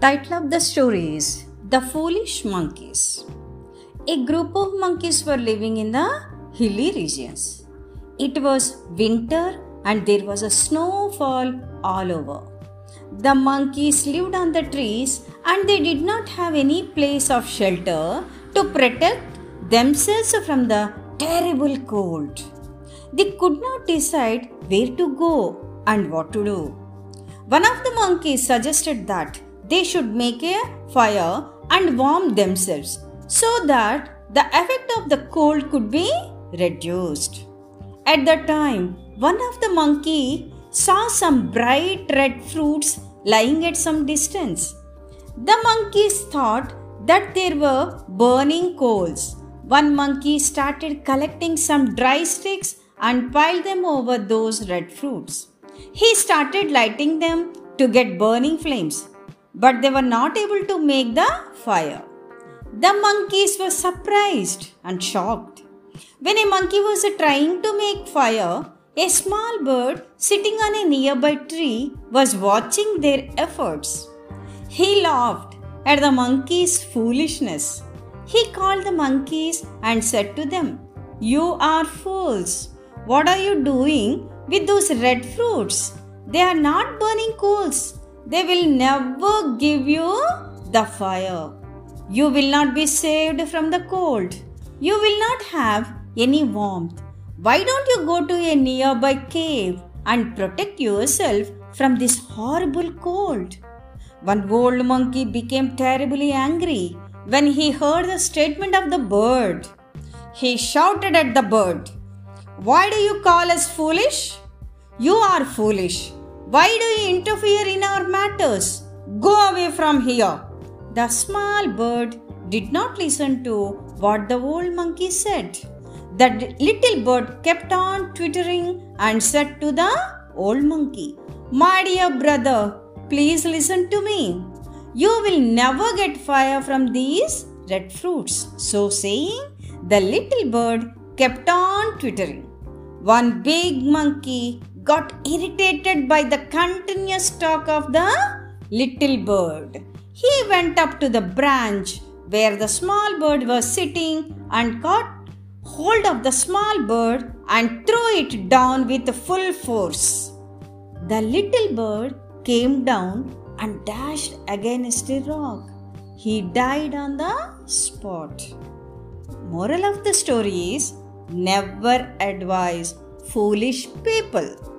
Title of the story is The Foolish Monkeys. A group of monkeys were living in the hilly regions. It was winter and there was a snowfall all over. The monkeys lived on the trees and they did not have any place of shelter to protect themselves from the terrible cold. They could not decide where to go and what to do. One of the monkeys suggested that they should make a fire and warm themselves so that the effect of the cold could be reduced. At that time, one of the monkey saw some bright red fruits lying at some distance. The monkeys thought that there were burning coals. One monkey started collecting some dry sticks and piled them over those red fruits. He started lighting them to get burning flames but they were not able to make the fire. The monkeys were surprised and shocked. When a monkey was trying to make fire, a small bird sitting on a nearby tree was watching their efforts. He laughed at the monkeys' foolishness. He called the monkeys and said to them, You are fools. What are you doing with those red fruits? They are not burning coals they will never give you the fire. You will not be saved from the cold. You will not have any warmth. Why don't you go to a nearby cave and protect yourself from this horrible cold? One old monkey became terribly angry when he heard the statement of the bird. He shouted at the bird, Why do you call us foolish? You are foolish. Why do you interfere in our matters? Go away from here. The small bird did not listen to what the old monkey said. The little bird kept on twittering and said to the old monkey, My dear brother, please listen to me. You will never get fire from these red fruits. So saying, the little bird kept on twittering. One big monkey got irritated by the continuous talk of the little bird. He went up to the branch where the small bird was sitting and caught hold of the small bird and threw it down with full force. The little bird came down and dashed against a rock. He died on the spot. Moral of the story is never advise foolish people.